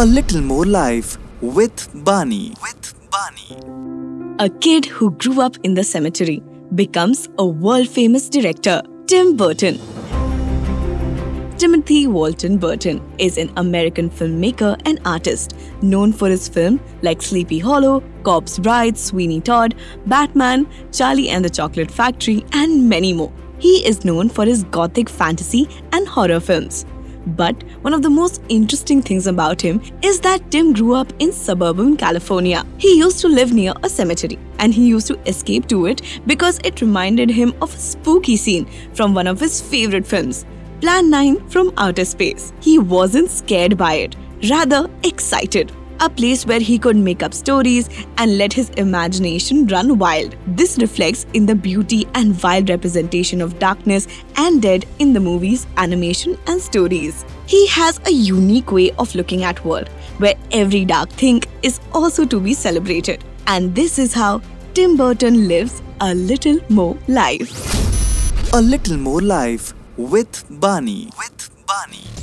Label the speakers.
Speaker 1: A little more life with Bani. With Bani.
Speaker 2: A kid who grew up in the cemetery becomes a world famous director, Tim Burton. Timothy Walter Burton is an American filmmaker and artist known for his films like Sleepy Hollow, Corpse Bride, Sweeney Todd, Batman, Charlie and the Chocolate Factory, and many more. He is known for his gothic fantasy and horror films. But one of the most interesting things about him is that Tim grew up in suburban California. He used to live near a cemetery and he used to escape to it because it reminded him of a spooky scene from one of his favorite films, Plan 9 from Outer Space. He wasn't scared by it, rather excited a place where he could make up stories and let his imagination run wild. This reflects in the beauty and wild representation of darkness and dead in the movies, animation, and stories. He has a unique way of looking at world where every dark thing is also to be celebrated. And this is how Tim Burton lives a little more life.
Speaker 1: A little more life with Bani. With Bani.